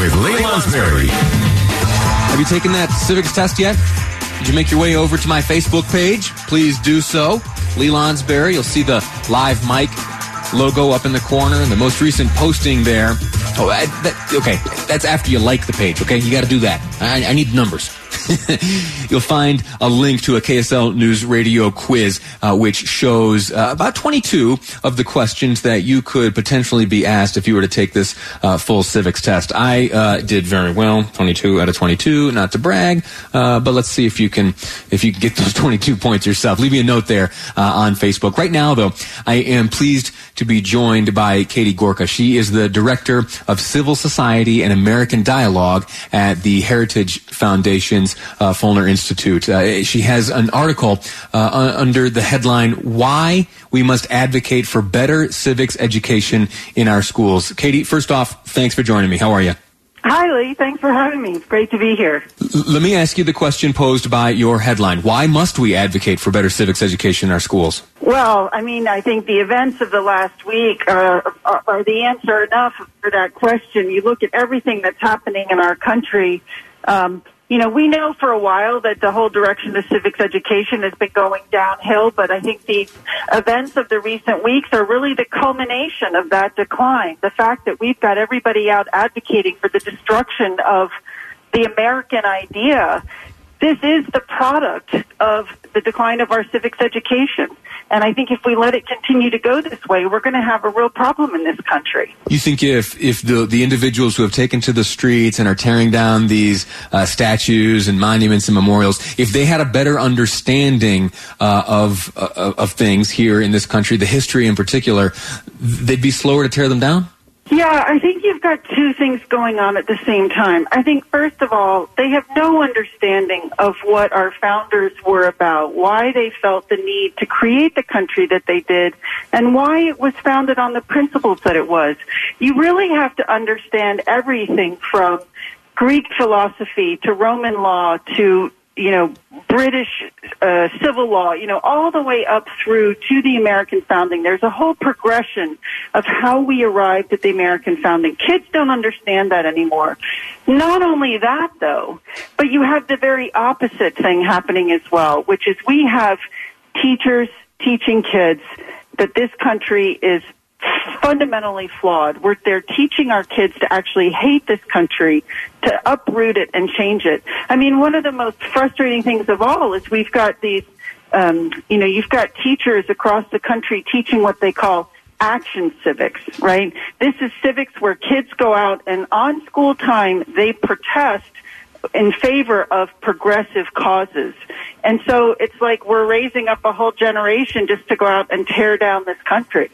with Lee Lonsberry. Have you taken that civics test yet? Did you make your way over to my Facebook page? Please do so. Lee Lonsberry. You'll see the live mic logo up in the corner and the most recent posting there. Oh, I, that, okay. That's after you like the page, okay? You got to do that. I, I need numbers. You'll find a link to a KSL News Radio quiz, uh, which shows uh, about 22 of the questions that you could potentially be asked if you were to take this uh, full civics test. I uh, did very well, 22 out of 22. Not to brag, uh, but let's see if you can if you can get those 22 points yourself. Leave me a note there uh, on Facebook. Right now, though, I am pleased to be joined by Katie Gorka. She is the director of Civil Society and American Dialogue at the Heritage Foundation's uh, Feulner Institute. Uh, she has an article uh, under the headline "Why We Must Advocate for Better Civics Education in Our Schools." Katie, first off, thanks for joining me. How are you? Hi, Lee. Thanks for having me. It's great to be here. L- let me ask you the question posed by your headline. Why must we advocate for better civics education in our schools? Well, I mean, I think the events of the last week uh, are, are the answer enough for that question. You look at everything that's happening in our country. Um, you know, we know for a while that the whole direction of civics education has been going downhill, but I think the events of the recent weeks are really the culmination of that decline. The fact that we've got everybody out advocating for the destruction of the American idea. This is the product of the decline of our civics education. And I think if we let it continue to go this way, we're going to have a real problem in this country. You think if if the the individuals who have taken to the streets and are tearing down these uh, statues and monuments and memorials, if they had a better understanding uh, of uh, of things here in this country, the history in particular, they'd be slower to tear them down? Yeah, I think you've got two things going on at the same time. I think, first of all, they have no understanding of what our founders were about, why they felt the need to create the country that they did, and why it was founded on the principles that it was. You really have to understand everything from Greek philosophy to Roman law to you know, British uh, civil law, you know, all the way up through to the American founding. There's a whole progression of how we arrived at the American founding. Kids don't understand that anymore. Not only that, though, but you have the very opposite thing happening as well, which is we have teachers teaching kids that this country is fundamentally flawed. We're, they're teaching our kids to actually hate this country, to uproot it and change it. I mean, one of the most frustrating things of all is we've got these, um, you know, you've got teachers across the country teaching what they call action civics, right? This is civics where kids go out and on school time they protest in favor of progressive causes. And so it's like we're raising up a whole generation just to go out and tear down this country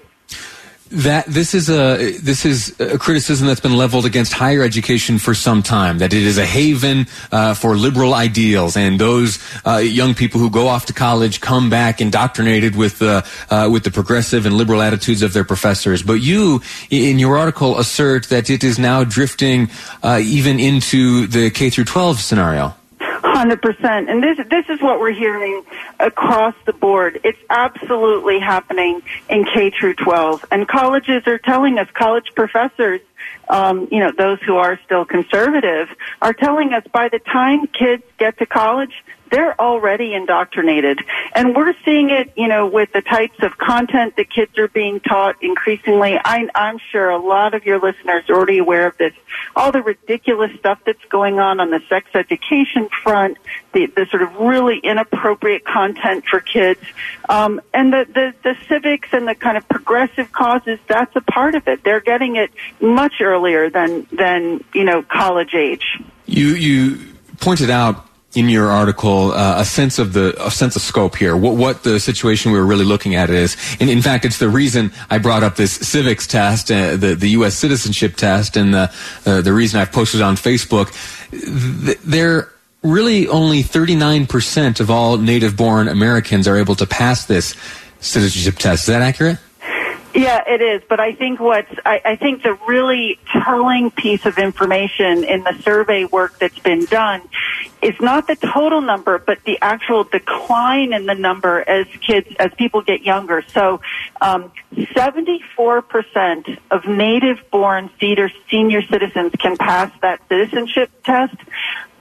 that this is a this is a criticism that's been leveled against higher education for some time that it is a haven uh, for liberal ideals. And those uh, young people who go off to college come back indoctrinated with the uh, with the progressive and liberal attitudes of their professors. But you in your article assert that it is now drifting uh, even into the K through 12 scenario Hundred percent, and this this is what we're hearing across the board. It's absolutely happening in K through 12, and colleges are telling us. College professors, um, you know, those who are still conservative, are telling us by the time kids get to college, they're already indoctrinated. And we're seeing it, you know, with the types of content that kids are being taught increasingly. I, I'm sure a lot of your listeners are already aware of this. All the ridiculous stuff that's going on on the sex education front, the, the sort of really inappropriate content for kids, um, and the, the, the civics and the kind of progressive causes, that's a part of it. They're getting it much earlier than, than, you know, college age. You, you pointed out in your article uh, a sense of the a sense of scope here. What what the situation we were really looking at is. And in fact, it's the reason I brought up this civics test, uh, the the U.S. citizenship test, and the uh, the reason I've posted on Facebook. Th- there really only 39% of all native born Americans are able to pass this citizenship test. Is that accurate? Yeah, it is. But I think what's I, I think the really telling piece of information in the survey work that's been done is not the total number, but the actual decline in the number as kids as people get younger. So, um, 74% of native-born senior senior citizens can pass that citizenship test,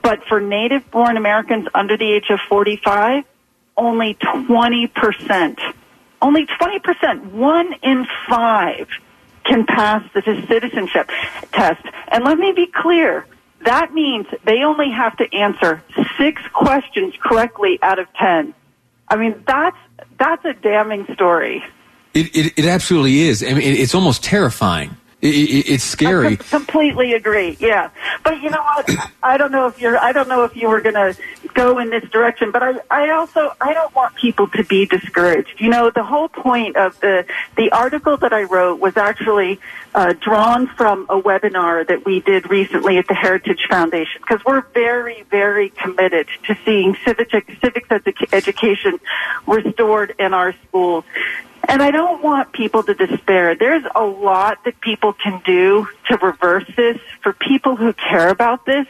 but for native-born Americans under the age of 45, only 20% only 20%, one in five can pass the citizenship test. And let me be clear, that means they only have to answer six questions correctly out of 10. I mean, that's, that's a damning story. It, it, it absolutely is. I mean, it's almost terrifying. It, it, it's scary. I completely agree. Yeah, but you know what? I don't know if you're. I don't know if you were going to go in this direction, but I, I also I don't want people to be discouraged. You know, the whole point of the the article that I wrote was actually uh, drawn from a webinar that we did recently at the Heritage Foundation because we're very very committed to seeing civic civics edu- education restored in our schools. And I don't want people to despair. There's a lot that people can do to reverse this for people who care about this.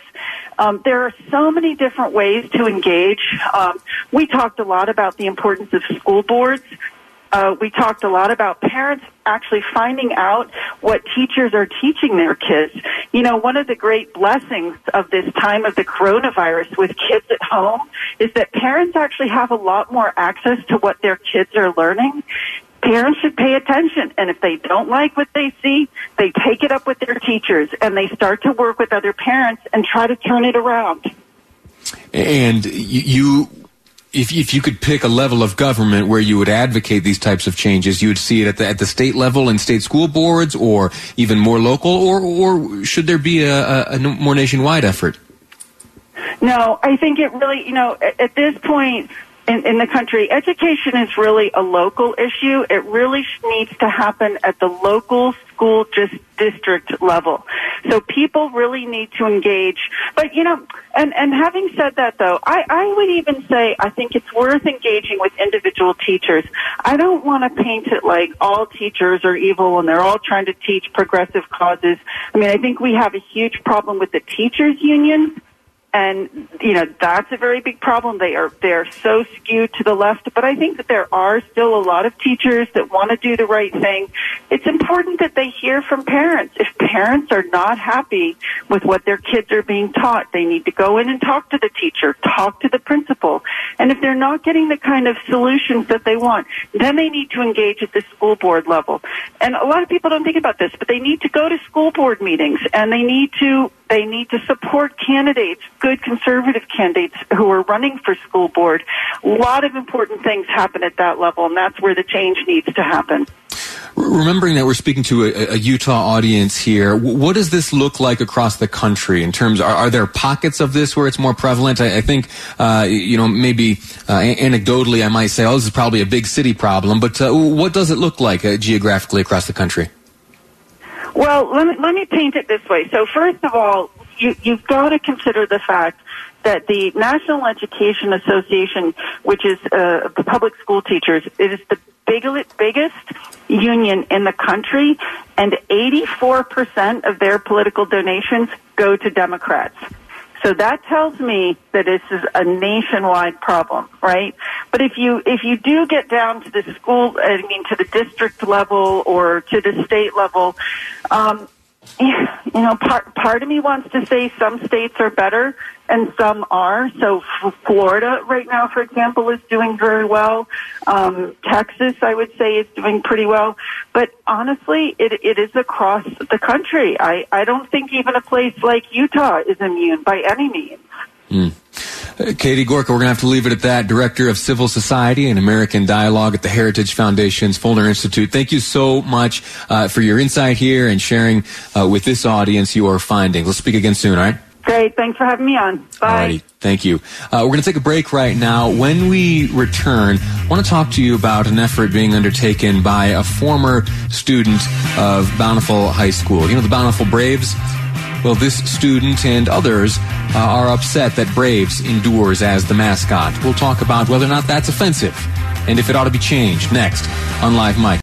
Um, there are so many different ways to engage. Um, we talked a lot about the importance of school boards. Uh, we talked a lot about parents actually finding out what teachers are teaching their kids. You know, one of the great blessings of this time of the coronavirus with kids at home is that parents actually have a lot more access to what their kids are learning parents should pay attention. And if they don't like what they see, they take it up with their teachers and they start to work with other parents and try to turn it around. And you, if, if you could pick a level of government where you would advocate these types of changes, you would see it at the, at the state level in state school boards or even more local, or, or should there be a, a, more nationwide effort? No, I think it really, you know, at this point, in, in the country, education is really a local issue. It really needs to happen at the local school just district level. So people really need to engage. But you know, and and having said that though, I I would even say I think it's worth engaging with individual teachers. I don't want to paint it like all teachers are evil and they're all trying to teach progressive causes. I mean, I think we have a huge problem with the teachers unions and you know that's a very big problem. They are they are so skewed to the left, but I think that there are still a lot of teachers that want to do the right thing. It's important that they hear from parents. If parents are not happy with what their kids are being taught, they need to go in and talk to the teacher, talk to the principal, and if they're not getting the kind of solutions that they want, then they need to engage at the school board level. And a lot of people don't think about this, but they need to go to school board meetings and they need to they need to support candidates, good conservative candidates who are running for school board. A lot of important things happen at that level, and that's where the change needs to happen. Remembering that we're speaking to a, a, Utah audience here, what does this look like across the country in terms? Are, are there pockets of this where it's more prevalent? I, I think, uh, you know, maybe uh, anecdotally, I might say, "Oh, this is probably a big city problem." But uh, what does it look like uh, geographically across the country? Well, let me, let me paint it this way. So first of all, you, you've got to consider the fact that the National Education Association, which is uh, public school teachers, is the biggest, biggest union in the country, and 84% of their political donations go to Democrats. So that tells me that this is a nationwide problem, right? But if you if you do get down to the school, I mean to the district level or to the state level, um, you know, part part of me wants to say some states are better and some are. So Florida right now, for example, is doing very well. Um, Texas, I would say, is doing pretty well. But honestly, it, it is across the country. I, I don't think even a place like Utah is immune by any means. Mm. Katie Gorka, we're going to have to leave it at that. Director of Civil Society and American Dialogue at the Heritage Foundation's Feulner Institute. Thank you so much uh, for your insight here and sharing uh, with this audience your findings. Let's speak again soon, all right? Great. Thanks for having me on. Bye. Alrighty, thank you. Uh, we're going to take a break right now. When we return, I want to talk to you about an effort being undertaken by a former student of Bountiful High School. You know the Bountiful Braves? Well, this student and others uh, are upset that Braves endures as the mascot. We'll talk about whether or not that's offensive and if it ought to be changed next on Live Mic.